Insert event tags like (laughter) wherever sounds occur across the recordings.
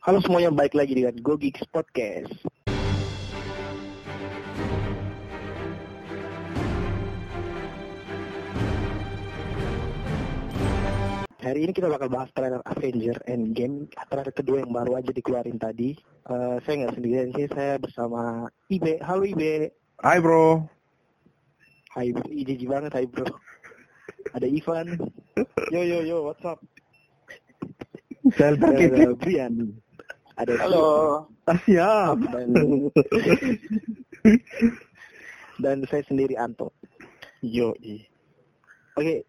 Halo semuanya, baik lagi dengan Go Geeks Podcast. Hari ini kita bakal bahas trailer Avenger Endgame, trailer kedua yang baru aja dikeluarin tadi. Eh, saya nggak sendirian sih, saya bersama Ibe. Halo Ibe. Hai bro. Hai bro, ide banget hai bro. Ada Ivan. Yo yo yo, what's up? Sel Ada Brian. Ada Halo. Ah, siap. dan (laughs) dan saya sendiri Anto. Yo. Oke,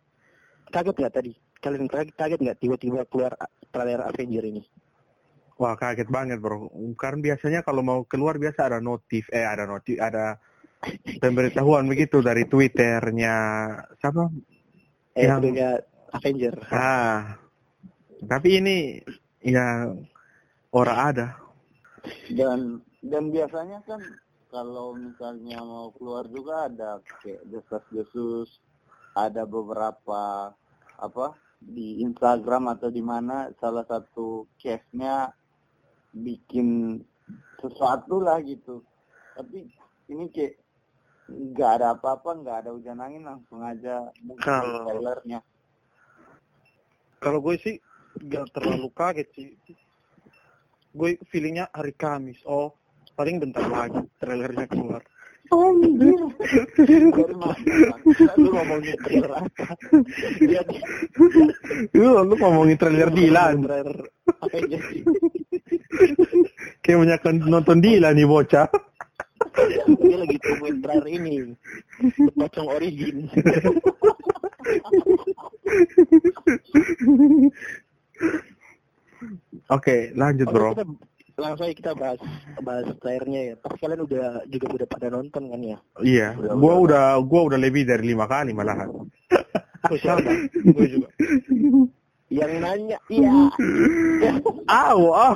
kaget nggak tadi? Kalian kaget, nggak tiba-tiba keluar trailer Avenger ini? Wah kaget banget bro. Karena biasanya kalau mau keluar biasa ada notif, eh ada notif, ada pemberitahuan begitu dari Twitternya siapa? Eh, Yang- Avenger. Ah. Tapi ini ya ora ada. Dan dan biasanya kan kalau misalnya mau keluar juga ada kayak desas-desus, ada beberapa apa di Instagram atau di mana salah satu case-nya bikin sesuatu lah gitu. Tapi ini kayak nggak ada apa-apa, nggak ada hujan angin langsung aja Kalau- trailernya. Kalau gue sih gak terlalu kaget sih. Gue feelingnya hari Kamis. Oh, paling bentar lagi trailernya keluar. Baru masuk. Lu ngomongin trailer apa? Di Lu, lu ngomongin trailer Dilan. trailer. Kayak banyak nonton Dilan nih bocah. Dia lagi tungguin trailer ini. Pocong Origin. (laughs) Oke, lanjut Oke, bro. kita langsung aja kita bahas bahas trailernya ya. Pasti kalian udah juga udah pada nonton kan ya? Iya, gua udah gua udah lebih dari lima kali malahan. Oh, sama. gue juga. Yang nanya, iya. Aw, ah.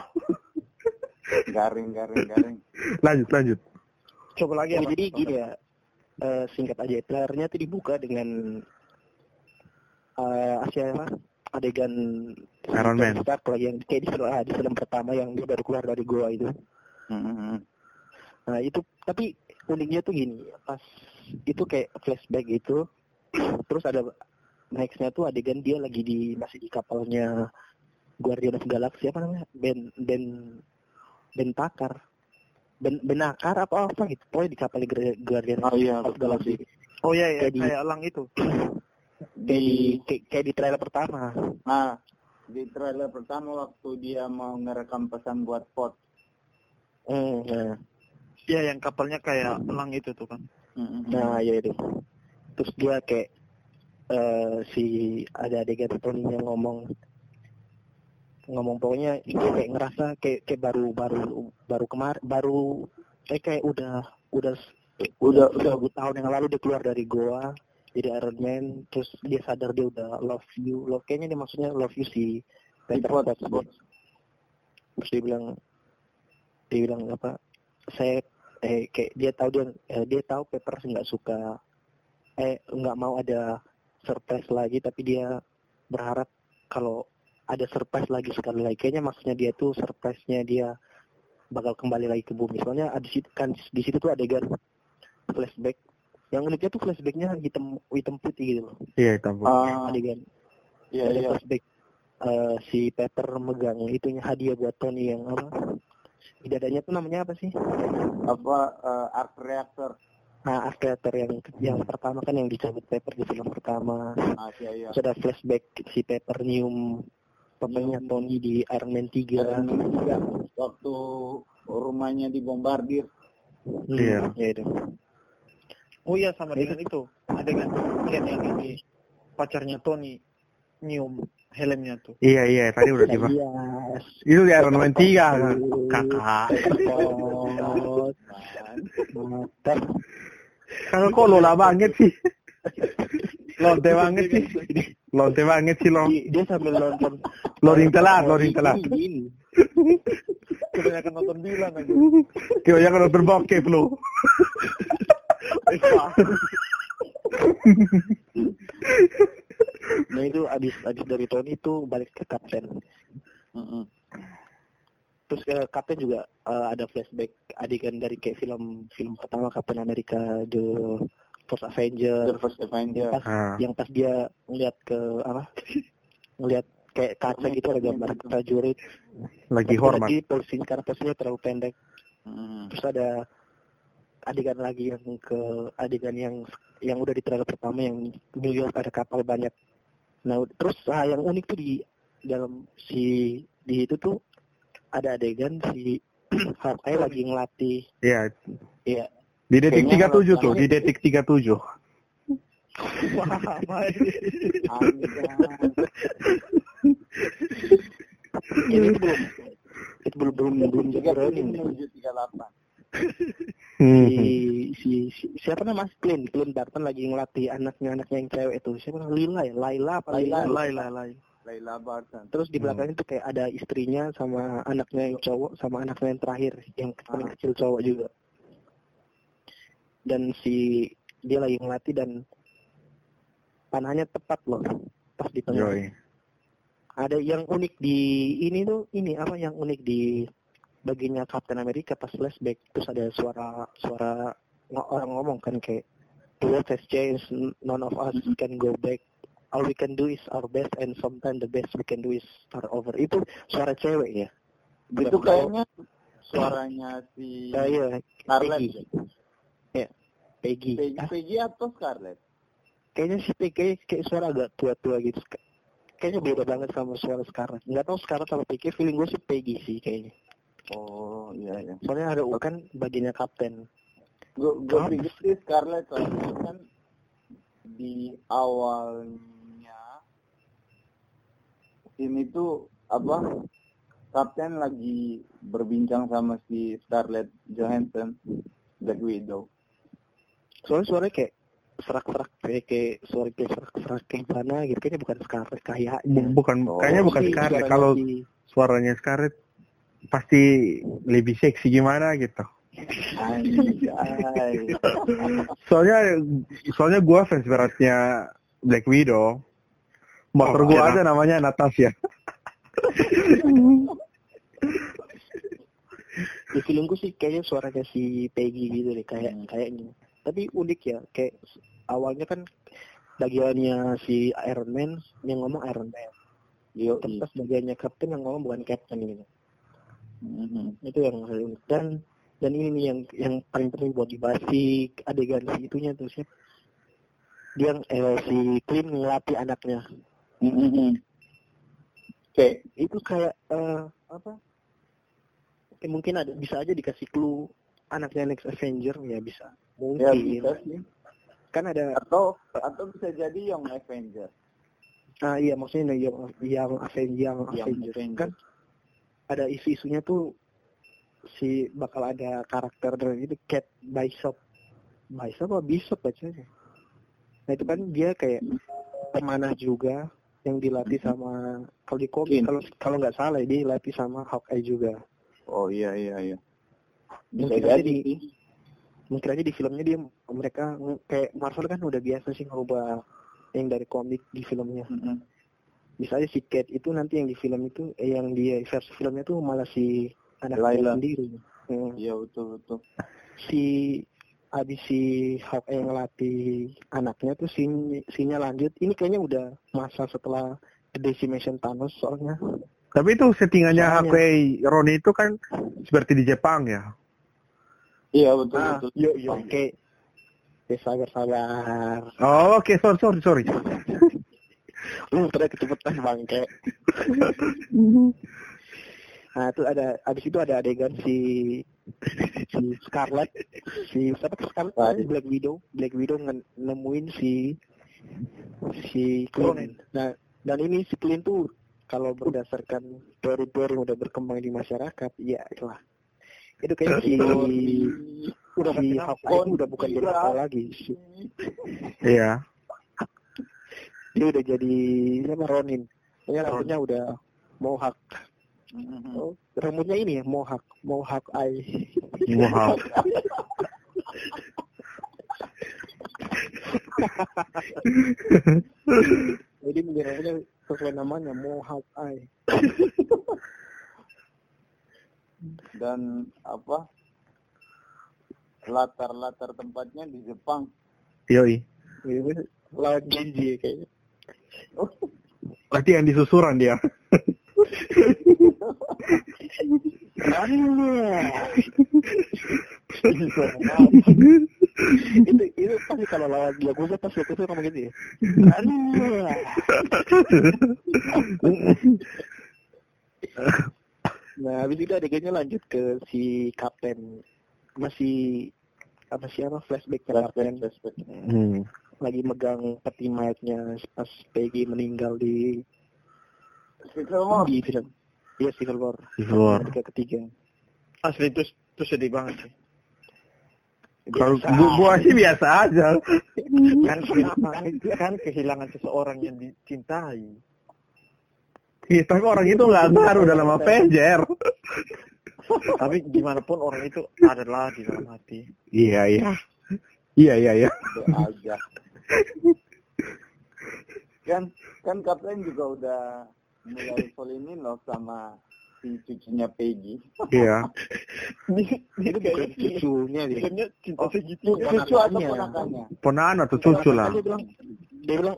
Garing, garing, garing. Lanjut, lanjut. Coba lagi Ya, jadi gini ya, eh, singkat aja, trailernya tuh dibuka dengan eh Asia apa? Adegan Iron Man. Stark lagi yang kayak di film, ah, di film pertama yang dia baru keluar dari goa itu. Hmm. Nah itu, tapi uniknya tuh gini, pas itu kayak flashback gitu, (clears throat) terus ada nextnya tuh adegan dia lagi di masih di kapalnya Guardian of Galaxy apa namanya? Ben Ben Ben Takar. Ben Benakar apa apa gitu. Pokoknya di kapal Guardian Oh iya, of Galaxy. Oh iya, iya. Jadi- kayak elang itu. (clears throat) Di kayak, kayak di trailer pertama. Nah, di trailer pertama waktu dia mau ngerekam pesan buat pot. Hmm, nah, Iya, yang kapalnya kayak elang itu tuh kan. nah ya itu. Terus dia kayak eh si ada adegan Tony yang ngomong ngomong pokoknya dia kayak ngerasa kayak kayak baru baru baru kemar baru kayak kayak udah udah udah udah tahun yang lalu dia keluar dari goa jadi Iron Man terus dia sadar dia udah love you love kayaknya dia maksudnya love you si Pot, Potts. pot. terus dia bilang dia bilang apa saya eh kayak dia tahu dia eh, dia tahu Pepper nggak suka eh nggak mau ada surprise lagi tapi dia berharap kalau ada surprise lagi sekali lagi kayaknya maksudnya dia tuh surprise-nya dia bakal kembali lagi ke bumi soalnya ada situ kan di situ tuh adegan flashback yang uniknya tuh flashbacknya hitam hitam putih gitu loh Iya, tahu. Ah, adegan iya ada iya. flashback eh, si Pepper megang itunya hadiah buat Tony yang apa di dadanya tuh namanya apa sih Apa eh, arc reactor? nah Askater yang yang pertama kan yang dicabut Pepper di film pertama Ah, iya iya. ada flashback si Pepper nyium pemainnya. Tony di Iron Man 3 Iron Man tiga, waktu rumahnya dibombardir. Hmm, Iya. ya itu Oh iya, sama dengan itu. Adegan Ken yang ini pacarnya Tony nyium helmnya tuh. Iya, iya, tadi udah dibahas. yes Itu di Iron Man 3, kakak. Pot. mantap Kalau kok lola banget sih. Lonte banget sih. Lonte banget sih lo. dia, sambil nonton Loring telat, loring telat. Kebanyakan nonton bilang aja. Kau jangan nonton bokep lo. Nah itu abis abis dari Tony itu balik ke kapten. Mm-mm. terus eh, Kapten juga eh, ada flashback adegan dari kayak film film pertama Kapten Amerika The First Avenger The First Avenger. pas Ah. yang pas dia ngeliat ke apa (laughs) ngeliat kayak kaca gitu ada gambar prajurit Lagi hormat. lagi posisi karena posisinya terlalu pendek Hmm. terus ada adegan lagi yang ke adegan yang yang udah di trailer pertama yang New York ada kapal banyak nah terus ah, yang unik tuh di dalam si di itu tuh ada adegan si (clears throat) Hawkeye lagi ngelatih Iya. Iya. Di detik Kayaknya 37 tuh, di detik 37. ini itu belum itu belum belum belum jadi Tiga tiga delapan. Hmm. si, si, si siapa namanya Mas Clint Clint Barton lagi ngelatih anaknya anaknya yang cewek itu siapa namanya Lila ya Laila apa Laila. Laila Laila, Laila. Laila Barton. terus di Hmm. belakangnya tuh kayak ada istrinya sama anaknya yang cowok sama anaknya yang terakhir yang paling Ah. kecil cowok juga dan si dia lagi ngelatih dan panahnya tepat loh pas di tengah Yoi. ada yang unik di ini tuh ini apa yang unik di bagiannya Captain America pas flashback terus ada suara suara orang ngomong kan kayak the world has changed none of us can go back. All we can do is our best and sometimes the best we can do is start over. Itu suara cewek ya Itu kayaknya suaranya si Scarlett. Peggy. ya? Peggy. Peggy, Ah, Peggy atau Scarlett? kayaknya si Peggy kayak, suara agak tua-tua gitu. Kayaknya beda banget sama suara sekarang nggak tahu sekarang sama Peggy feeling gue sih Peggy sih kayaknya Oh iya iya. soalnya ada kan bagiannya kapten Gue gue pikir sih Scarlett soalnya kan di awalnya ini tuh apa Kapten lagi berbincang sama si Scarlett Johansson Black Widow. soalnya suaranya kayak serak-serak kayak kayak suara kayak serak-serak kayak mana gitu kayaknya bukan Scarlett kayaknya Bu- Bukan, Oh, kayaknya bukan Si Scarlett. Kalau suaranya Scarlett pasti lebih seksi gimana gitu. Anjay. Soalnya soalnya gua fans beratnya Black Widow. Motor Oh, gua iya. ada namanya Natasha. di filmku sih kayaknya suaranya si Peggy gitu deh kayak Hmm. kayaknya tapi unik ya kayak awalnya kan bagiannya si Iron Man yang ngomong Iron Man Yo, terus bagiannya Captain yang ngomong bukan Captain gitu Mhm. itu yang paling unik dan dan ini nih yang yang paling penting buat dibahas si adegan si itunya tuh siapa dia eh, si Clint ngelatih anaknya Mhm. Oke, itu kayak eh, apa eh, mungkin ada bisa aja dikasih clue anaknya next Avenger ya bisa ya mungkin bisa sih. kan ada Atau atau bisa jadi yang Avenger. ah iya maksudnya yang yang Avenger yang Yang Avenger Avenger. kan ada isu-isunya tuh si bakal ada karakter dari itu Cat Bishop. Bishop apa Bishop bacanya nah itu kan dia kayak pemanah juga yang dilatih sama kalau di komik kalau kalau nggak salah dia dilatih sama Hawkeye juga. Oh iya iya iya. Mungkin aja jadi di- mungkin aja di filmnya dia mereka kayak Marvel kan udah biasa sih ngerubah yang dari komik di filmnya. Mhm. bisa aja si Cat itu nanti yang di film itu eh, yang di versi filmnya tuh malah si anaknya Layla. sendiri Hmm. Iya betul betul. si abis si Hawkeye yang ngelatih anaknya tuh si sinya lanjut ini kayaknya udah masa setelah The Decimation Thanos soalnya Tapi itu settingannya Hakei Roni itu kan seperti di Jepang ya. Iya betul ah betul. yuk yuk oke ya sabar sabar Oh, oke, sorry, sorry, sorry. (laughs) lu ternyata kecepatan bangke. Nah itu ada abis itu ada adegan si si Scarlet si siapa Scarlet Tadi. Black Widow. Black Widow nemuin si si Clint nah dan ini si Clint tuh kalau berdasarkan teori-teori yang udah berkembang di masyarakat ya itulah itu kayak si udah si Hawkeye udah bukan jadi Hawkeye lagi. Iya. Dia udah jadi siapa Ronin Pokoknya rambutnya udah mohawk Mhm. oh, rambutnya ini ya mohawk mohawk eye Wow. jadi rambutnya sesuai namanya mohawk eye dan apa latar-latar tempatnya di Jepang. Yoi. lawan Genji kayaknya. Berarti yang disusuran dia. itu itu pasti kalau lawan Yakuza pas Yakuza ngomong gitu ya. nah, habis itu adegannya lanjut ke si kapten masih apa sih apa flashback ke kapten Hmm. Lagi megang peti mayatnya pas Peggy meninggal di Civil War. di film Iya Civil War. Civil War. Adegan ketiga. Asli itu itu sedih banget sih. Kalau gua, gua sih biasa aja. (laughs) Kan kehilangan, kan kehilangan seseorang yang dicintai. Iya, tapi orang itu nggak ngaruh dalam Avenger. (laughs) Tapi gimana pun orang itu adalah di dalam hati. Iya, iya. Iya, iya, iya. Doa aja. Kan kan kapten juga udah mulai fall in love sama si cucunya Peggy. Iya. (laughs) Itu bukan cucunya dia. Oh, segitiga. Cucu atau Ponakannya. Ponaan atau cucu lah. Dia bilang dia bilang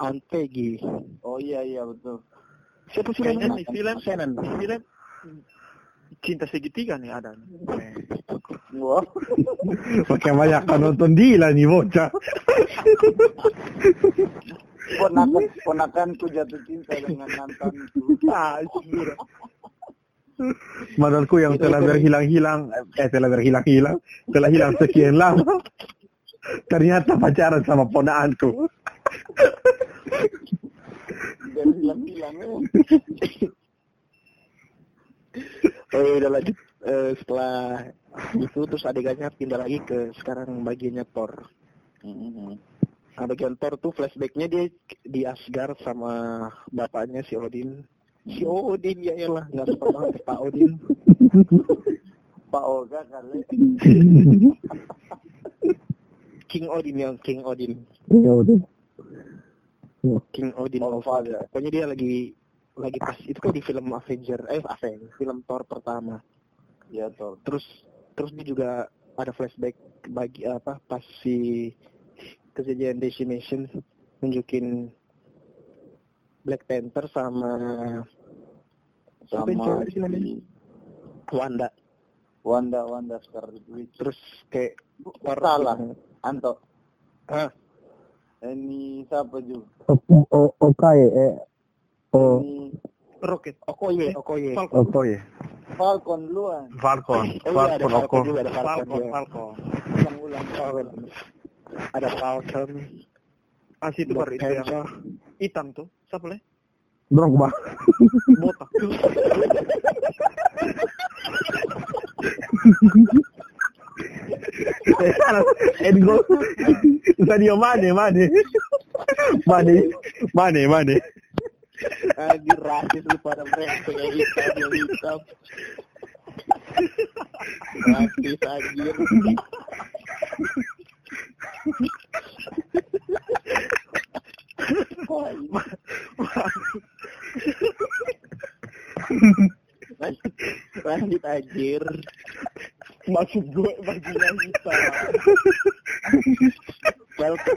Aunt Peggy. Oh iya iya betul. Siapa sih di film Shannon. di film cinta segitiga nih ada. nih. Wah. Pakai banyak kan nonton Dila nih bocah. Ponakan ponakanku jatuh cinta dengan mantanku. Ah, sudah. Mantanku yang telah berhilang-hilang, eh telah berhilang-hilang, telah hilang sekian lama. Ternyata pacaran sama ponaanku. Dan hilang-hilang eh. Oh, ya udah lanjut. Eh, setelah itu terus adegannya pindah lagi ke sekarang bagiannya Thor. Mhm. Nah, bagian Thor tuh flashbacknya dia di Asgard sama bapaknya si Odin. Si Odin ya elah nggak suka banget Pak Odin. Pak Oga kali. King Odin yang King Odin. Ya udah. King Odin Oh. Pokoknya dia lagi lagi pas itu kan di film Avenger eh Avenger film Thor pertama. Ya toh. Terus terus dia juga ada flashback bagi apa pas si kejadian Decimation nunjukin Black Panther sama Sama si Wanda. Wanda Wanda Scarlet Witch. Terus kayak Thor Salah. bilang, Anto. Hah? Ini siapa juga? Oke, eh, oh, Ini Rocket. Okoye, Okoye. Falcon. Oko ya. Falcon duluan. Falcon, Oh iya Falcon, Oko. Falcon juga ada Falcon. Falcon. Falcon. Falcon. Ada Falcon. Ah situ baru itu yang hitam tuh. Siapa leh? Drogba. Botak. Edgo. Sadio Mane, Mane. Mane, Mane, Mane. Anjir rasis lu pada mereka yang hitam yang hitam. Rasis anjir. Lanjut, lanjut anjir. Maksud gue bagian hitam. Falcon.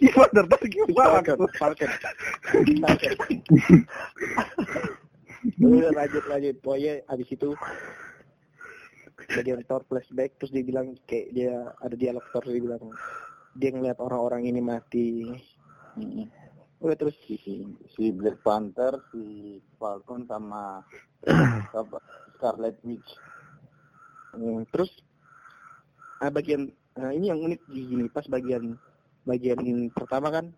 Gimana tertarik Falcon. Falcon. Falcon. Udah lanjut lanjut. Pokoknya abis itu bagian Thor flashback terus dia bilang kayak dia ada dialog Thor dia bilang dia ngeliat orang-orang ini mati. Mhm. Udah terus Si, si Black Panther, si Falcon sama (clears throat) apa, Scarlet Witch. Hmm, terus ah, bagian nah ini yang unik di gini pas bagian bagian pertama kan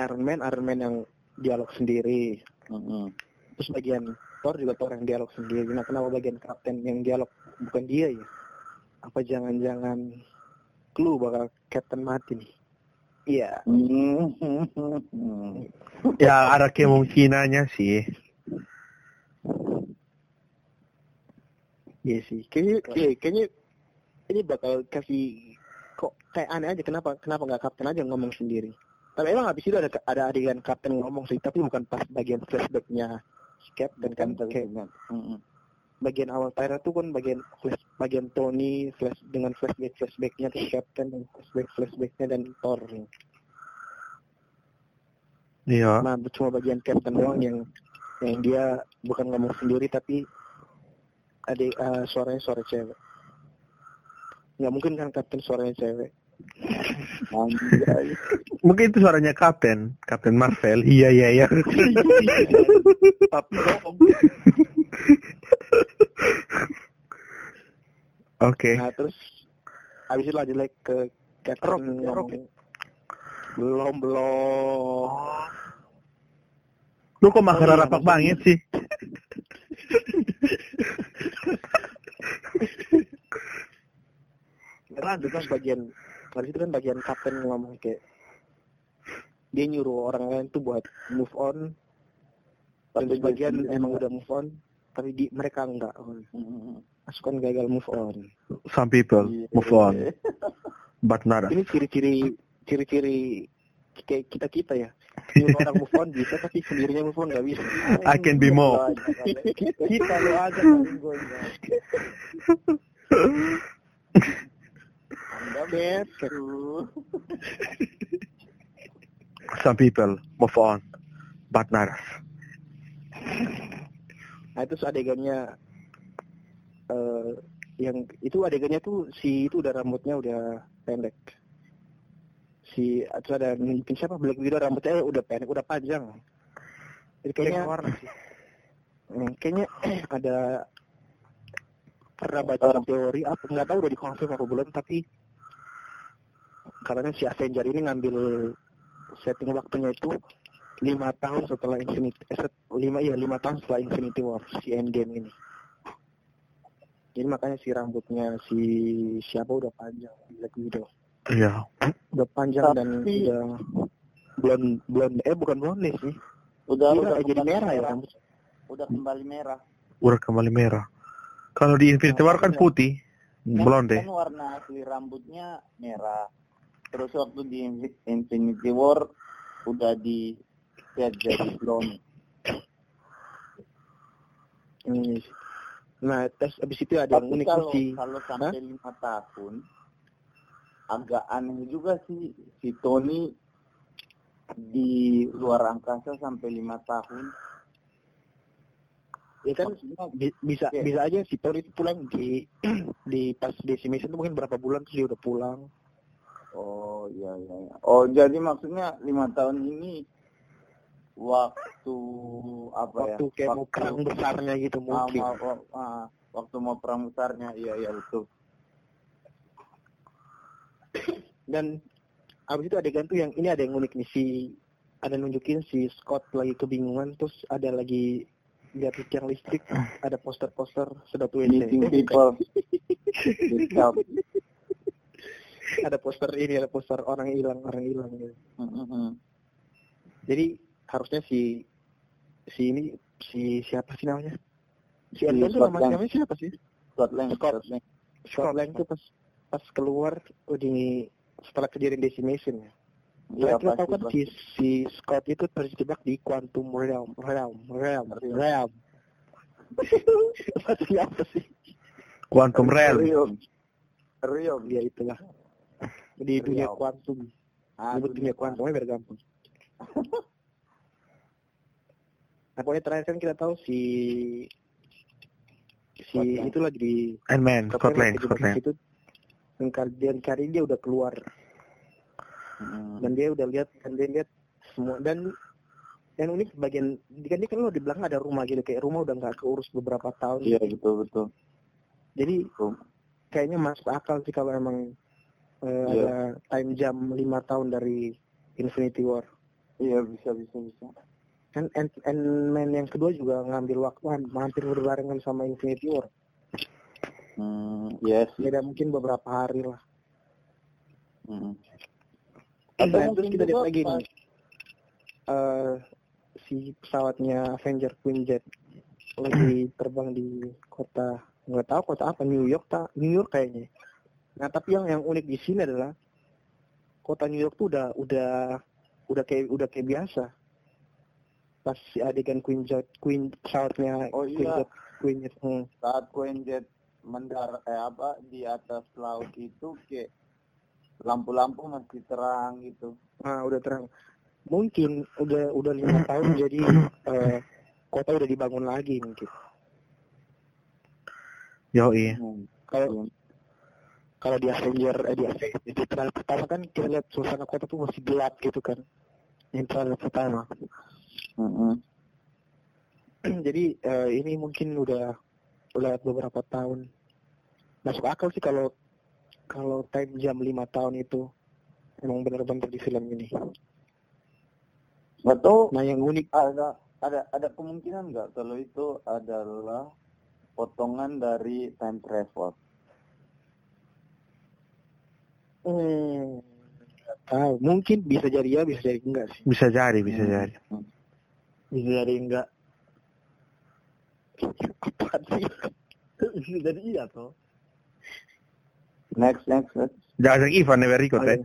Iron Man Iron Man yang dialog sendiri. Mhm. terus bagian Thor juga Thor yang dialog sendiri. Nah kenapa bagian Kapten yang dialog bukan dia ya? Apa jangan-jangan clue bakal Captain mati nih? Iya. Mhm. (laughs) Ya ada kemungkinannya sih. iya sih. Kayaknya kayak- kayaknya ini bakal kasih kok kayak aneh aja. Kenapa kenapa nggak Kapten aja ngomong sendiri tapi emang habis itu ada ada adegan Kapten ngomong sih tapi bukan pas bagian flashbacknya si Captain kan Kan. Mm-mm. bagian awal trailer tuh kan bagian flash bagian Tony flash dengan flashback flashbacknya ke Captain dan flashback flashbacknya dan Thor Iya. nah cuma bagian Captain doang yang yang dia bukan ngomong sendiri tapi ada eh, suaranya suara cewek nggak mungkin kan Captain suaranya cewek. Mungkin itu suaranya Kapten, Kapten Marvel. Iya iya iya. Oke. nah terus habis itu lanjut lagi ke Captain Rock, ya, belum belum Lu kok makan Oh, iya, rapak banget sih? lanjut kan bagian habis itu kan bagian kapten ngomong kayak dia nyuruh orang lain tuh buat move on. Tapi sebagian dia sendiri emang enggak. udah move on tapi di mereka enggak. Pasukan gagal move on. Some people Iya. move on, but not ini ciri-ciri ciri-ciri kayak kita kita ya. (laughs) Nyuruh orang move on bisa tapi sendirinya move on nggak bisa. I can be more. kita lo aja (laughs) paling gue Anda Bet. Betul. Some people move on, but not us. Nah itu adegannya eh yang itu adegannya tuh si itu udah rambutnya udah pendek. Si itu ada mungkin siapa Black Widow rambutnya udah pendek, udah panjang. Jadi kayaknya warna sih. hmm, kayaknya (clears throat) ada pernah baca teori apa nggak tahu udah dikonfirm apa belum tapi katanya si Avenger ini ngambil setting waktunya itu lima tahun setelah Infinity eh, set- lima iya lima tahun setelah Infinity War si Endgame ini jadi makanya si rambutnya si siapa udah panjang Black Widow Iya. udah panjang dan Tapi- udah blonde blonde eh bukan blonde sih Udah udah kayak jadi kembali merah ya rambut Udah kembali merah. Udah kembali merah. Kalau di Infinity War kan putih, Kan- blonde. Kan warna asli rambutnya merah. Terus waktu di Infi- Infinity War udah di set jadi blonde. Hmm. nah terus abis itu ada Tapi unik kalau si kalau sampai lima tahun agak aneh juga sih si Tony di luar angkasa sampai lima tahun. ya kan Maksudnya bisa bisa aja si Thor itu pulang di (clears throat) di pas decimation tuh mungkin berapa bulan terus dia udah pulang Oh iya iya. iya. Oh jadi maksudnya lima tahun ini waktu apa waktu ya? kayak mau perang besarnya gitu ah, mungkin mau- oh, ah, waktu mau perang besarnya iya iya betul. dan abis itu adegan tuh yang ini ada yang unik nih si ada nunjukin si Scott lagi kebingungan terus ada lagi lihat tiang listrik ada poster-poster sedot Meeting WC people. (laughs) (laughs) Ada poster ini ada poster orang hilang orang hilang gitu. Mhm. jadi harusnya si si ini si siapa sih namanya si Si Elton tuh Scott nama Lang. namanya siapa sih Scott Lang, Scott. Scott Lang. Scott Lang tuh pas pas keluar oh, di setelah kejadian decimation ya Iya Nah, kita tahu pasti kan si, si Scott itu terjebak di quantum realm, realm, realm, Realm. (laughs) Maksudnya apa sih? Quantum Realm. Realm. Realm. Ya itulah. Di dunia kuantum. Ah, Nyebut dunia kuantumnya biar gampang. (laughs) Nah, pokoknya terakhir kan kita tahu si si Scott Lang. itu lagi di Ant Man, Scott Lang, lagi Scott di Lang. situ. Dan dan ini dia udah keluar Mhm. dan dia udah lihat dan dia lihat semua dan yang unik bagian kan dia kan lo di belakang ada rumah gitu kayak rumah udah nggak keurus beberapa tahun Iya betul betul. jadi Betul. kayaknya masuk akal sih kalau emang eh, Iya. ada time jam lima tahun dari Infinity War Iya bisa bisa bisa. kan Ant, Man yang kedua juga ngambil waktu ham- hampir berbarengan sama Infinity War Hmm, yes. beda mungkin beberapa hari lah Mhm. nah, terus kita lihat lagi nih eh, si pesawatnya Avenger Quinjet lagi terbang di kota nggak tahu kota apa New York tak New York kayaknya nah tapi yang yang unik di sini adalah kota New York tuh udah udah udah kayak udah kayak biasa pas si adegan Queen Jet, Queen pesawatnya Oh, Queen iya. Jet, Queen Jet. Hmm. saat Quenjet mendar eh apa di atas laut itu kayak lampu-lampu masih terang gitu. Ah, udah terang. Mungkin udah udah lima (coughs) tahun jadi eh, kota udah dibangun lagi mungkin. Yo iya. Hmm. Kalau kalau di Avenger, eh, di Avenger, di trailer pertama kan kita lihat suasana kota tuh masih gelap gitu kan. Yang trailer pertama. Mm-mm. (clears throat) Jadi eh, ini mungkin udah udah beberapa tahun. Masuk akal sih kalau kalau time jam lima tahun itu emang benar-benar di film ini. Atau Nah yang unik ada ada ada kemungkinan nggak kalau itu adalah potongan dari time travel? Hmm, tahu mungkin bisa jadi ya bisa jadi enggak sih. Bisa jadi, bisa Hmm. jadi. Bisa jadi enggak. (laughs) Apaan sih? bisa jadi iya toh. Next next. next. Jangan yang Ivan ya berikut eh.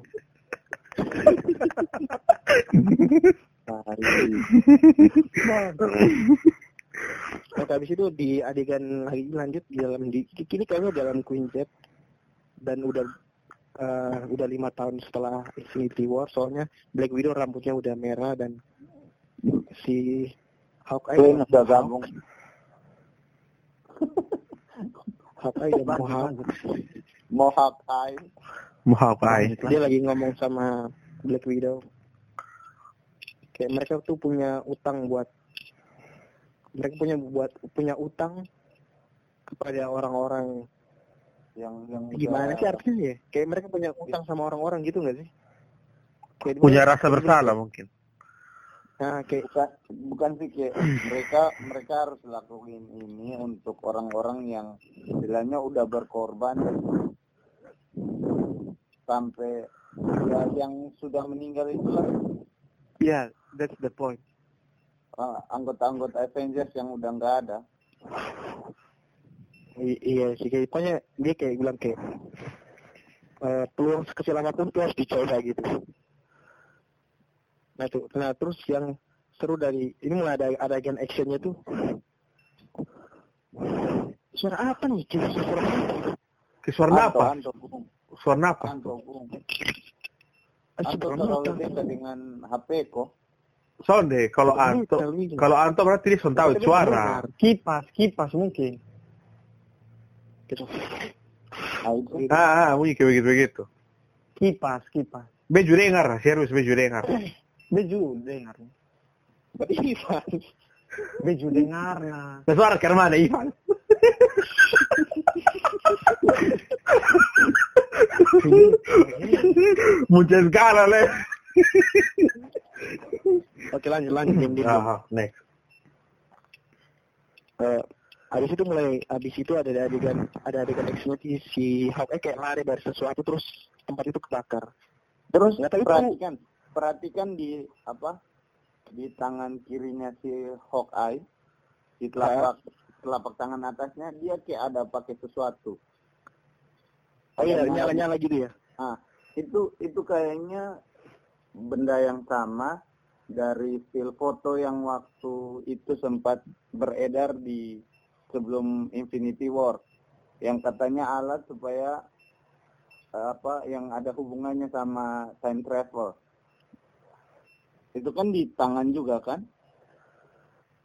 (laughs) Nah, habis itu di adegan lagi lanjut di dalam di kini kayaknya dalam Queen Jet dan udah eh, udah lima tahun setelah Infinity War soalnya Black Widow rambutnya udah merah dan si Hawkeye Queen udah gabung. Hawkeye udah mau Hawk- Mohawk Eye. Mohawk Eye. dia lagi ngomong sama Black Widow kayak mereka tuh punya utang buat mereka punya buat punya utang kepada orang-orang yang yang gimana udah- sih artinya ya? Kayak mereka punya utang sama orang-orang gitu nggak sih? Kayak Punya mereka- rasa bersalah mungkin. nah kayak bukan bukan sih kayak mereka mereka harus lakuin ini untuk orang-orang yang istilahnya udah berkorban. Sampai ya yang sudah meninggal itulah ya that's the point. Uh, anggota-anggota Avengers yang udah nggak ada I- iya sih kayak pokoknya dia kayak bilang kayak eh, peluang sekecil apa pun tuh harus dicoba gitu nah tuh nah terus yang seru dari ini mulai ada ada agen actionnya tuh suara apa nih suara apa? Suara apa? Suara apa? Anto. Ah, Anto dekat dengan HP kok Sonde, kalau Anto, kalau Anto berarti dia tahu suara. Kipas, kipas mungkin. Nah, itu Ah, ah, kayak begitu-begitu. Kipas, kipas. Beju dengar, serius beju dengar. Beju dengar. Berarti Ivan. Beju dengar nah. Nah, suara ke mana, Ivan? Muncul sekali, le. Oke lanjut lanjut diam diam. Ah, next. Eh, habis itu mulai habis itu ada adegan ada adegan actionnya si, si Hawkeye kayak lari dari sesuatu terus tempat itu kebakar. terus Nggak tahu itu- perhatikan perhatikan di apa di tangan kirinya si Hawkeye di telapak telapak tangan atasnya dia kayak ada pakai sesuatu Oh iya nyala nyala gitu ya. Ah, itu itu kayaknya benda yang sama dari still foto yang waktu itu sempat beredar di sebelum Infinity War yang katanya alat supaya eh, apa yang ada hubungannya sama time travel. Itu kan di tangan juga kan?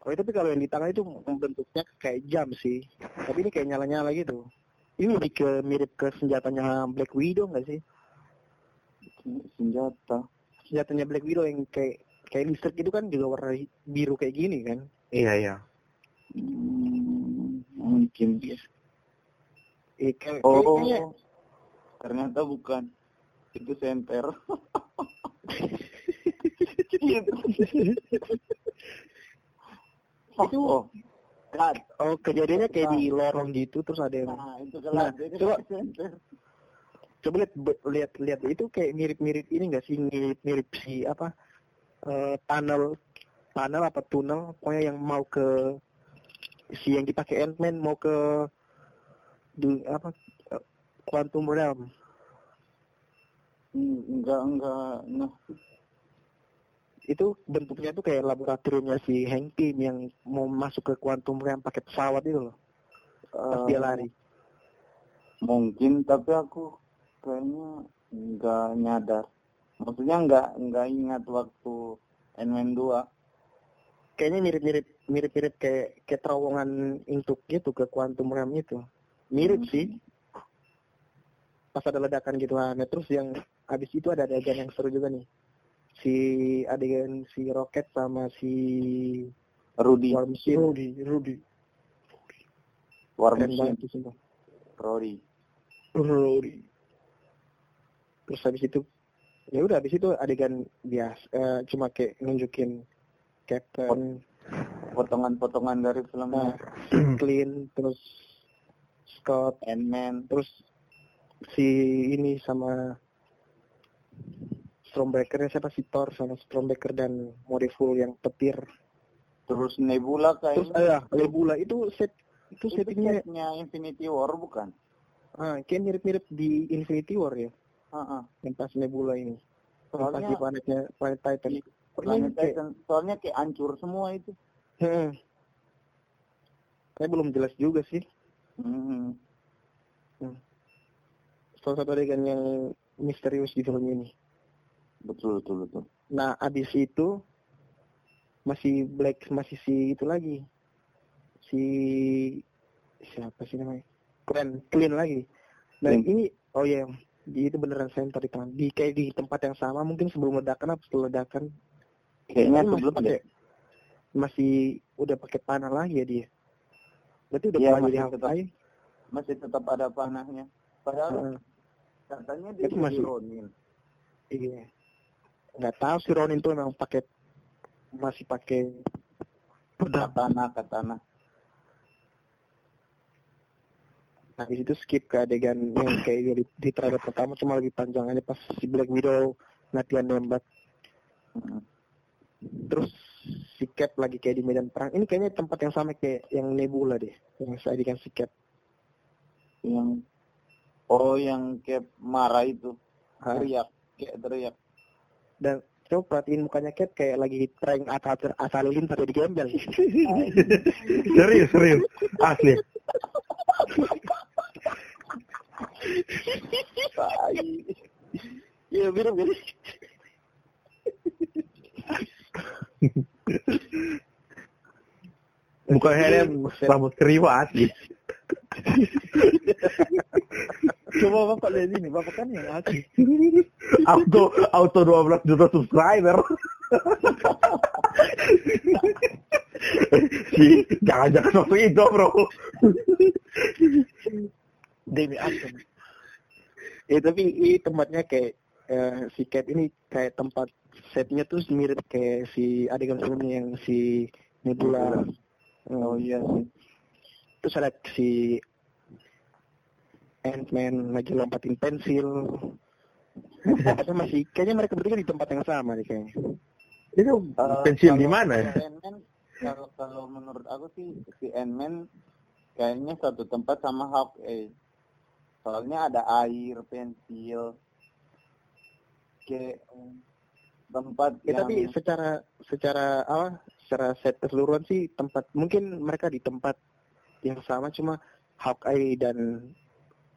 Oh tapi kalau yang di tangan itu bentuknya kayak jam sih. Tapi ini kayak nyala nyala gitu. Ini lebih ke mirip ke senjatanya Black Widow nggak sih? Senjata. Senjatanya Black Widow yang kayak kayak listrik itu kan juga warna biru kayak gini kan? Iya, iya. Hmm, mungkin. Eh, kayak, Oh, kayaknya ternyata bukan. Itu senter. (laughs) itu Oh, cut. oh kejadiannya kayak di lorong gitu terus ada yang Nah, itu Nah, kelas. Coba. (laughs) coba lihat lihat lihat itu kayak mirip-mirip ini enggak sih mirip-mirip si apa eh, tunnel tunnel apa tunnel pokoknya yang mau ke si yang dipakai Ant-Man mau ke di apa eh, Quantum Realm Hmm, Enggak, enggak. Nah, itu bentuknya tuh kayak laboratoriumnya si Hank Pym yang mau masuk ke quantum realm pakai pesawat itu loh. Pas dia Eh, lari. Mungkin tapi aku kayaknya nggak nyadar. Maksudnya nggak nggak ingat waktu Ant-Man 2. Kayaknya mirip-mirip mirip-mirip kayak kayak terowongan untuk gitu ke quantum realm itu. Mirip Hmm. sih. Pas ada ledakan gitu lah. Nah, terus yang habis itu ada adegan yang seru juga nih. Si adegan si Rocket sama si Rudy, War Machine. Rudy, Rudy. War Machine. Rudy. Rudy. Terus habis itu ya udah habis itu adegan biasa eh, cuma kayak nunjukin Captain Potongan-potongan dari nah, filmnya (clears throat) Clint terus Scott Ant-Man. terus si ini sama Stormbreaker siapa si Thor sama Stormbreaker dan Moreful yang petir Terus Nebula terus kayaknya. ada Nebula itu set itu itu settingnya setnya Infinity War bukan? ah, kayak mirip-mirip di Infinity War ya Heeh. yang pas Nebula ini yang pas Soalnya di planetnya planet Titan Planet Titan. Soalnya kayak hancur semua itu. Heeh. Kayak belum jelas juga sih. Hmm. Salah satu adegan yang misterius di film ini. Betul betul betul. Nah, abis itu masih Black masih si itu lagi. Si siapa sih namanya? Clean, clean lagi. Nah, Clint. ini oh ya, di itu beneran center di tangan. Di kayak di tempat yang sama mungkin sebelum ledakan apa setelah ledakan. Kayaknya Tapi masih sebelum pakai deh. masih udah pakai panah lagi ya dia. Berarti udah jadi masih tetap. Hawkeye. Masih tetap ada panahnya. Padahal Heeh. katanya dia Itu masih- Ronin. Iya. Nggak tahu si Ronin tuh memang pakai masih pakai pedang. Katana katana. Nah, di situ skip ke adegan yang kayak di, di trailer pertama cuma lebih panjang aja pas si Black Widow latihan nembak. Hmm. Terus si Cap lagi kayak di medan perang. Ini kayaknya tempat yang sama kayak yang Nebula deh. Yang saya si Cap. Yang oh yang kayak marah itu Ah, teriak kayak teriak. Dan coba perhatiin mukanya Cap kayak lagi trying asal asal lilin pada digembel. (laughs) serius, serius. Asli. Iya, mirip mirip. (laughs) Bukan helm, rambut keriwa asli. (laughs) Coba Bapak lihat ini, Bapak kan yang asli. (laughs) Auto, auto 12 juta subscriber. si, jangan-jangan waktu itu bro. Demi Action. Ya tapi ini tempatnya kayak eh, si Cap ini kayak tempat setnya tuh mirip kayak si adegan filmnya yang si Nebula. Oh iya sih. Terus ada si Ant-Man lagi lompatin pensil. (laughs) Kayaknya masih kayaknya mereka berdua di tempat yang sama nih kayaknya. Itu Eh, pensil di mana ya? Ant-Man, kalau kalau menurut aku sih si Ant-Man kayaknya satu tempat sama Hawkeye. Soalnya ada air, pensil, kayak tempat Ya, yang tapi secara secara apa? Secara set keseluruhan sih tempat mungkin mereka di tempat yang sama cuma Hawkeye dan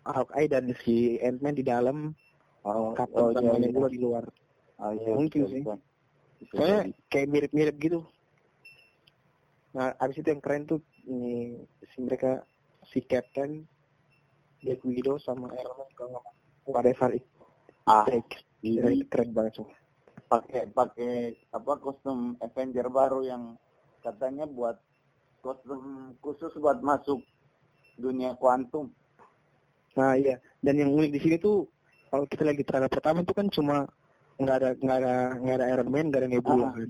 Hawkeye dan si Ant-Man di dalam, oh, Captain oh, sama iya, iya. Di luar. Oh, iya, Mungkin sih. Soalnya kayak mirip-mirip gitu. Nah, abis itu yang keren tuh ini si mereka si Captain, Black Widow sama Iron Man kalau whatever it ah takes. Ya, ini itu keren banget tuh. Pakai pakai apa kostum Avenger baru yang katanya buat kostum khusus buat masuk dunia kuantum. Nah iya, dan yang unik di sini tuh kalau kita lagi trailer pertama itu kan cuma nggak ada nggak ada nggak ada Iron Man, nggak ada Nebula. Ah, kan.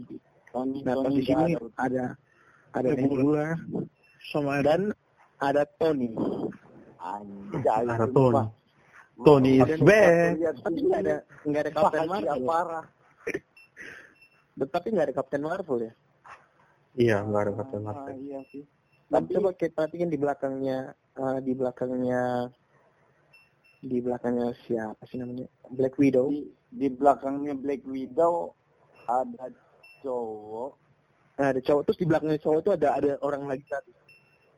Tony, Nah pas Tony di sini ada ada Nebula. Sama ada dan ada Tony. Anjay, Ada sumpah. Tony is back. Tapi nggak ada nggak ada Captain Marvel. parah. Tapi nggak ada Captain Marvel ya. Iya, nggak ada kata Ah, Marvel. iya sih. Dan Tapi coba kita perhatiin di belakangnya eh, di belakangnya di belakangnya siapa sih namanya Black Widow. di, di belakangnya Black Widow ada cowok. Nah, ada cowok terus di belakangnya cowok itu ada ada orang lagi satu.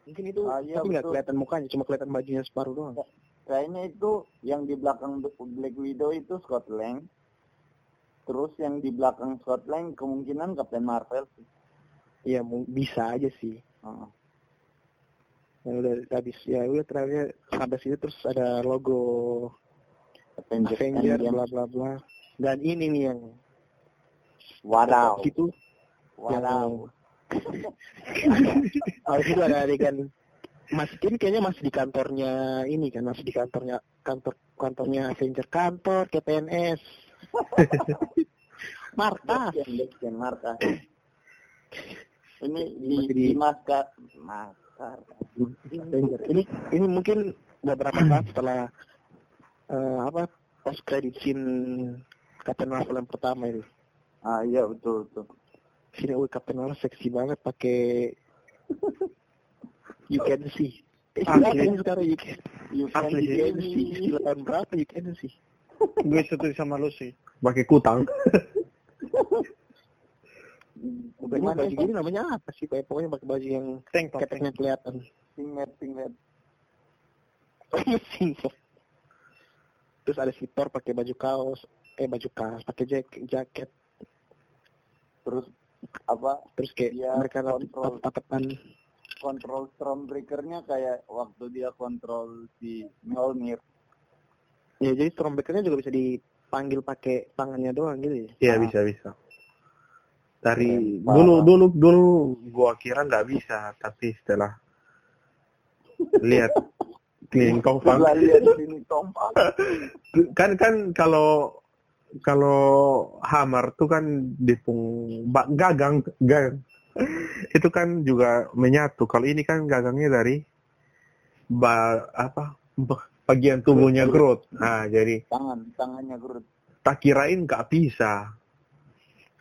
Mungkin itu Ah, iya, tapi nggak kelihatan mukanya, cuma kelihatan bajunya separuh doang. Kayaknya itu yang di belakang Black Widow itu Scott Lang. Terus yang di belakang Scott Lang kemungkinan Captain Marvel sih. Iya, bisa aja sih. Heeh. Ya udah habis ya udah terakhir sampai situ terus ada logo Avengers Avenger bla bla bla. Dan ini nih yang Wadaw. itu Wadaw. (laughs) Habis itu ada adegan Mas ini kayaknya masih di kantornya ini kan masih di kantornya kantor kantornya Avenger kantor KPNS (laughs) markas bagian markas. Ini di, di, maskar. Maskar. Ini ini mungkin beberapa saat setelah eh, apa post credit scene Captain Marvel yang pertama itu Ah iya betul betul. sini wih Captain Marvel seksi banget pakai you can see Asli. ini sekarang you can, You can you can see tahun berapa you can see Gue setuju sama lu sih. Pakai kutang. Bukan baju gini namanya apa sih? Kayak pokoknya pakai baju yang Tank top. keteknya kelihatan. Singlet singlet. Terus ada si Thor pakai baju kaos, eh baju kaos, pakai jaket, jaket. Terus apa Terus kayak Iya, mereka kontrol. tapetan. kontrol Stormbreaker-nya kayak waktu dia kontrol si Mjolnir. Ya jadi Stormbreaker-nya juga bisa dipanggil pakai tangannya doang gitu ya. Iya Ah. bisa bisa. Dari Keren, dulu dulu dulu gua kira nggak bisa, tapi setelah lihat (laughs) sini tompang. (laughs) kan kan kalau kalau hammer tuh kan dipung ba- gagang gagang itu kan juga menyatu kalau ini kan gagangnya dari ba, apa bagian tubuhnya Groot nah jadi Tangan, tangannya Groot. tak kirain nggak bisa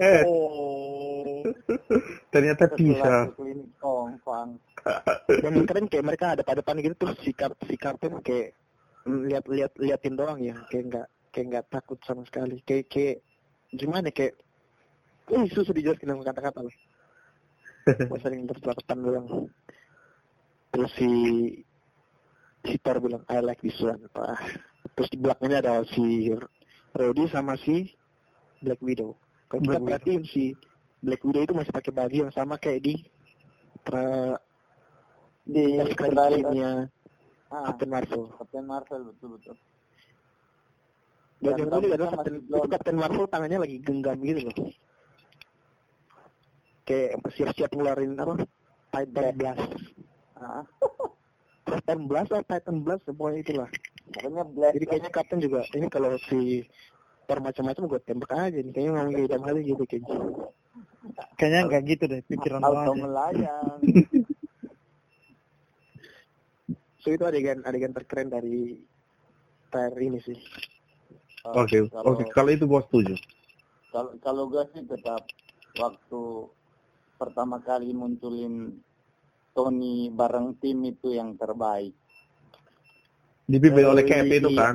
eh Oh. (laughs) ternyata Setelah bisa. Dan keren kayak mereka ada pada depan gitu terus si Cap si Captain kayak lihat lihat liatin doang ya, kayak nggak kayak nggak takut sama sekali. Kayak kayak gimana kayak Eh, susah dijelasin dengan kata-kata lah. (laughs) Gue sering terjelasan bilang. Terus si si Thor bilang I like this one. Wah. Terus di belakangnya ada si Rhodey sama si Black Widow. Kalau kita Black Widow. perhatiin si Black Widow itu masih pakai baju yang sama kayak di pra Di scene-nya ah, Captain Marvel. Captain Marvel betul betul. Dan Dan yang unik adalah Captain, itu Captain Marvel tangannya lagi genggam gitu loh. Kayak siap-siap ngeluarin apa? Titan Blast. Ah, (laughs) Titan Blast atau Titan Blast pokoknya itulah. pokoknya Black. Jadi kayaknya Captain juga ini kalau si Thor macam-macam gue tembak aja nih. Kayaknya ngomong gitu kali gitu kayaknya. Kayaknya nggak gitu deh pikiran auto aja. melayang. (laughs) So itu adegan adegan terkeren dari trailer ini sih. oke Kalau- oke kalau itu gua setuju Kalau kalau gue sih tetap waktu pertama kali munculin Tony bareng tim itu yang terbaik. dipimpin oleh Eh, Cap itu kan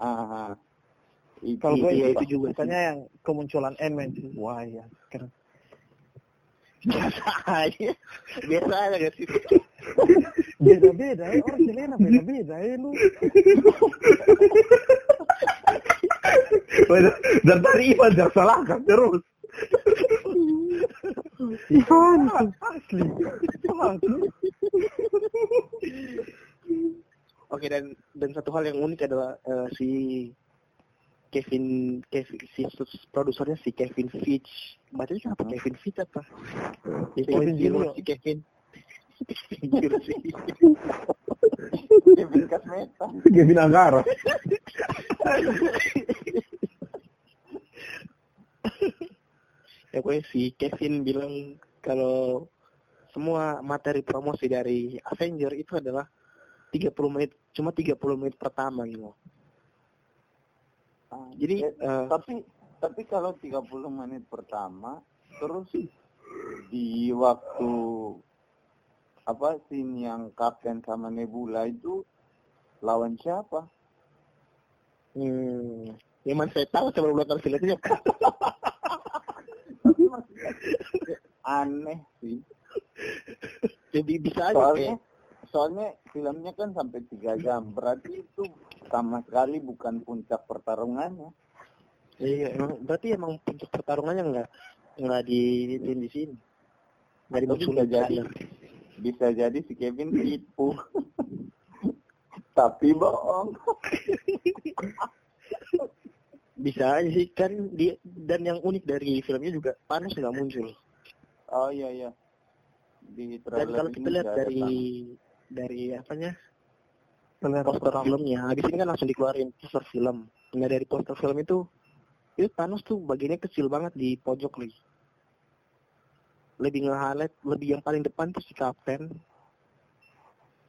Ah, itu, Kalau gue Iya, iya, itu juga. Misalnya yang kemunculan sih. Wah ya. Keren. biasa aja. Biasa aja gak sih? Beda-beda ya. Orang Selena beda-beda ya lu. dan tadi Ivan jangan salahkan terus Asli. (laughs) Oke dan dan satu hal yang unik adalah eh, si Kevin Kevin si produsernya si Kevin Fitch. Bacanya apa Kevin Fitch apa? Si Kevin Gilroy. si Kevin. Kevin Kasmeta. Kevin Anggara (laughs) ya pokoknya si Kevin bilang kalau semua materi promosi dari Avenger itu adalah 30 menit cuma 30 menit pertama gitu. Ah, Jadi eh, eh, tapi tapi kalau 30 menit pertama terus di waktu apa scene yang Kapten sama Nebula itu lawan siapa? hmm, yang mana saya tahu sebelum nonton filmnya (laughs) Aneh sih. Jadi bisa aja Soalnya, kayak soalnya filmnya kan sampai tiga jam. Berarti itu sama sekali bukan puncak pertarungannya. iya emang berarti emang puncak pertarungannya nggak nggak di di, di sini nggak dimunculin bisa jadi. Bisa jadi si Kevin tipu. (laughs) Tapi bohong. (laughs) bisa aja sih. Kan dia dan yang unik dari filmnya juga Thanos nggak muncul. Oh iya iya. Di dan kalau kita lihat dari dari apanya? Trailer poster pertama. filmnya. Habis ini kan langsung dikeluarin poster film. Nah dari poster film itu itu Thanos tuh. Bagiannya kecil banget di pojok lagi lebih nge-highlight lebih yang paling depan tuh si Kapten.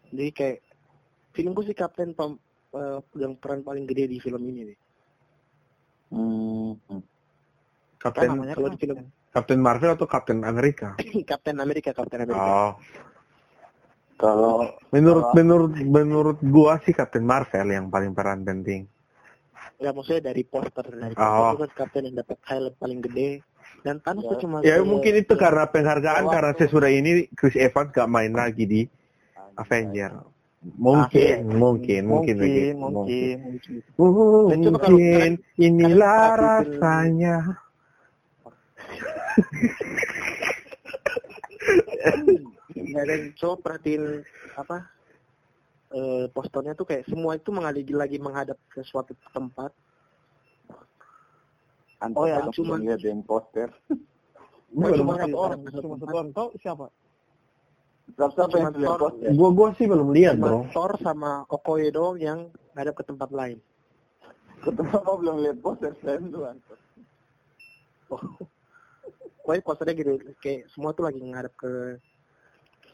Jadi kayak filmku si Kapten pem, eh, yang peran paling gede di film ini deh Hmm. kan Kapten kalau di film Kapten Marvel atau Kapten Amerika? Kapten (laughs) Amerika Kapten Amerika Oh, Kalau menurut Kalau- menurut menurut gua sih Kapten Marvel yang paling peran penting. nggak maksudnya dari poster dari Oh. poster kan Kapten yang dapat highlight paling gede dan Thanos tuh Ya. cuma Ya mungkin itu karena penghargaan karena sesudah ini Chris Evans gak main lagi di Avenger. Mungkin, Akhir. mungkin, mungkin, mungkin, mungkin. Mungkin, Dan coba kalau kalian- inilah rasanya. Ya, dan coba perhatiin apa eh, posternya tuh kayak semua itu mengalih lagi menghadap ke suatu tempat. Antar Oh ya, cuma- yang poster. Oh, cuma satu orang, cuma satu orang. Kau siapa? Yang lihat poster? Gua gua sih belum lihat, bro. Thor sama Okoye doang yang ngadap ke tempat lain. Kenapa belum lihat poster saya duluan? Pokoknya posternya gitu, kayak semua tuh lagi ngadap ke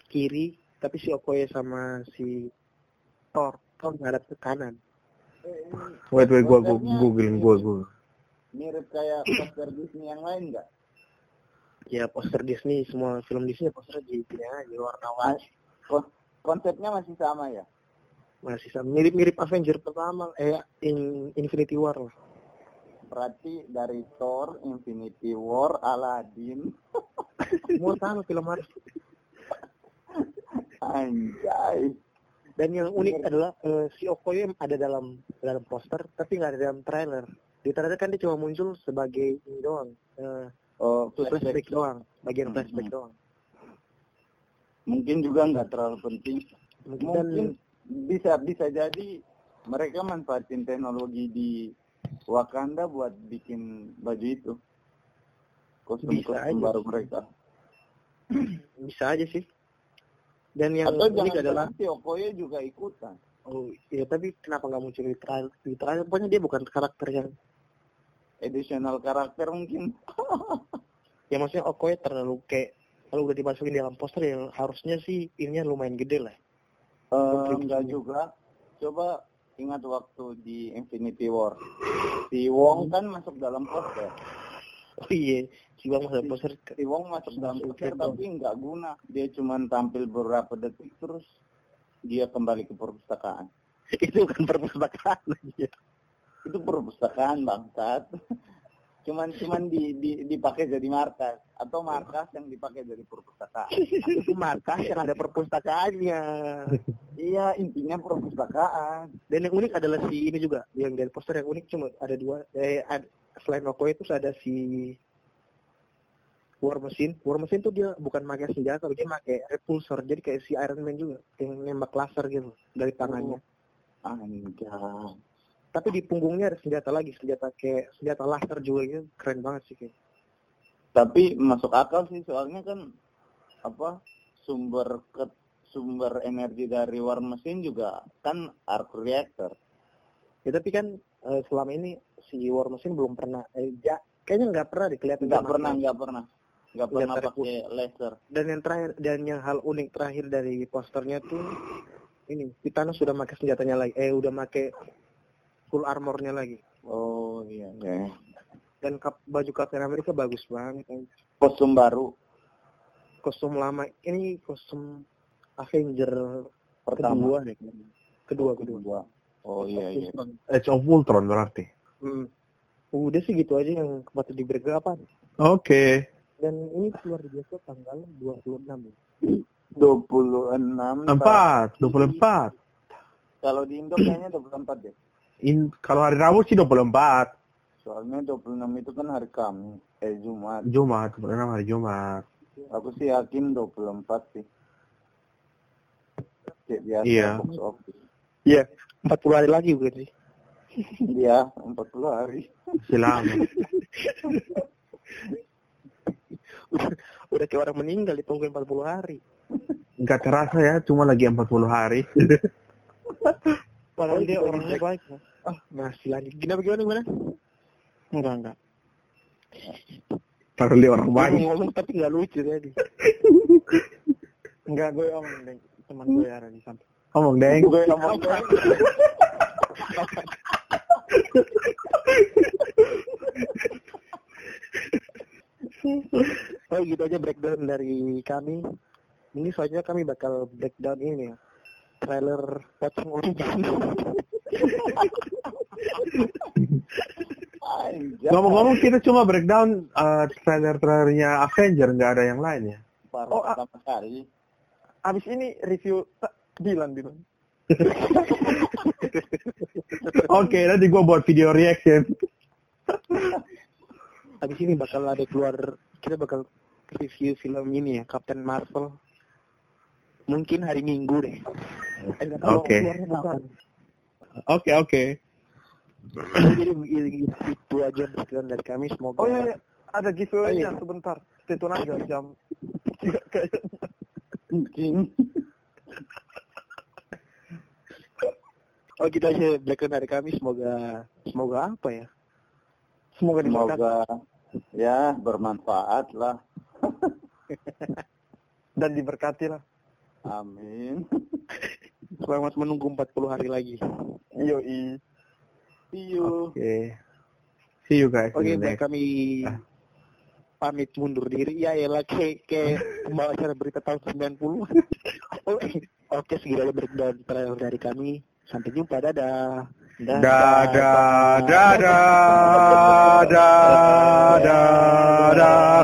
kiri, tapi si Okoye sama si Thor, Thor ngadap ke kanan. Wait, wait, gua gua googling, gua gua. Mirip kayak poster Disney yang lain nggak? Ya poster Disney, semua film Disney posternya di sini aja, warna-warni. Kon- Konsepnya masih sama ya? Masih sama, mirip-mirip Avenger pertama, eh in, Infinity War lah. Berarti dari Thor, Infinity War, Aladdin, (laughs) Semua sama film Marvel. anjay. Dan yang unik adalah eh, si Okoye ada dalam dalam poster, tapi nggak ada dalam trailer. Di trailer kan dia cuma muncul sebagai ini doang, eh, Oh, flashback flashback. doang, bagian Mhm. flashback doang. Mungkin juga nggak terlalu penting. Mungkin Mungkin bisa bisa jadi mereka manfaatin teknologi di Wakanda buat bikin baju itu. Bisa Kostum-kostum aja. baru mereka. (clears throat) bisa aja sih. Dan yang Atau unik adalah, si Okoye juga ikutan. oh ya tapi kenapa nggak muncul di trailer? Di trailer pokoknya dia bukan karakter yang, Additional karakter mungkin. (laughs) ya maksudnya Okoye terlalu kayak kalau udah dimasukin di dalam poster ya harusnya sih ininya lumayan gede lah. Eh, Kontribusinya. enggak juga. Coba ingat waktu di Infinity War. Si Wong kan masuk dalam poster. Oh iya, si Bang masuk poster Si Wong masuk dalam poster tapi nggak guna. Dia cuma tampil beberapa detik terus dia kembali ke perpustakaan. (laughs) itu bukan perpustakaan aja. Itu perpustakaan bangsat. (laughs) cuman cuman di, di dipakai jadi markas atau markas yang dipakai jadi perpustakaan. itu markas yang ada perpustakaannya. iya, intinya perpustakaan. Dan yang unik adalah si ini juga, yang dari poster yang unik cuma ada dua. Eh, ad- selain Okoye itu ada si War Machine. War Machine tuh dia bukan pakai senjata, dia pakai repulsor. Jadi kayak si Iron Man juga, yang nembak laser gitu dari tangannya. Anjay. Tapi di punggungnya ada senjata lagi, senjata kayak senjata laser juga gitu. Keren banget sih kayak. Tapi masuk akal sih soalnya kan apa sumber ke sumber energi dari war mesin juga kan arc reactor. Ya tapi kan eh, selama ini si War Machine belum pernah, eh, ja- kayaknya nggak pernah dikelihatan. Nggak pernah, nggak pernah, nggak pernah pakai laser. dan yang terakhir dan yang hal unik terakhir dari posternya tuh ini Thanos sudah pakai senjatanya lagi eh udah pakai full armornya lagi Oh iya. iya. dan kap, baju Captain America bagus banget Kostum baru kostum lama ini kostum Avenger pertama. kedua deh kedua kedua Kedua. Oh iya iya. Age of Ultron berarti. Hmm. udah sih gitu aja yang patut diberi apa Oke. Dan ini keluar di bioskop tanggal 26 ya. 26 Empat, 24. Kalau di Indo kayaknya 24 deh. In, kalau hari Rabu sih 24. Soalnya 26 itu kan hari Kamis, eh Jumat. Jumat, 26 hari Jumat. Aku sih yakin 24 sih. Kayak biasa Iya. box office. Iya, 40 hari lagi bukan sih? Iya, 40 hari. Selamat. (laughs) Udah, udah kayak orang meninggal ditungguin 40 hari. Nggak terasa ya, cuma lagi 40 hari. (laughs) Padahal dia orangnya baik. ya. Ah, masih lagi. Gimana gimana gimana? Enggak, enggak. Padahal dia orang baik. ngomong tapi nggak lucu tadi. Enggak, gue omong deng. Teman gue ada di samping. Ngomong, Deng. Gue ngomong Oh gitu aja breakdown dari kami. Ini soalnya kami bakal breakdown ini ya. Trailer pocong origin. Ngomong-ngomong kita cuma breakdown uh, trailer-trailernya Avenger, nggak ada yang lain ya? parah Oh, ah. pertama kali. Abis ini review tak Dilan Dilan. (laughs) Oke, nanti gua buat video reaction. Habis ini bakal ada keluar kita bakal review film ini ya Captain Marvel. Mungkin hari Minggu deh. Oke. Oke, oke. Jadi itu, aja breakdown dari kami. Semoga Oh iya, iya. ada giveaway-nya Oh, iya. sebentar. Itu aja jam kayak Anjing. Oh gitu aja breakdown dari kami. Semoga semoga apa ya? semoga diberkati Semoga ya bermanfaat lah. dan diberkati lah. Amin. (laughs) Selamat menunggu 40 hari lagi. Yoi. See you. Oke. See you guys. Oke, next. kami pamit mundur diri. Ya, ya lah, kayak, kayak pembawa acara berita tahun 90. Oke, Oke, segera breakdown trailer dari kami. Sampai jumpa, dadah. Dadah, dadah, dadah, dadah.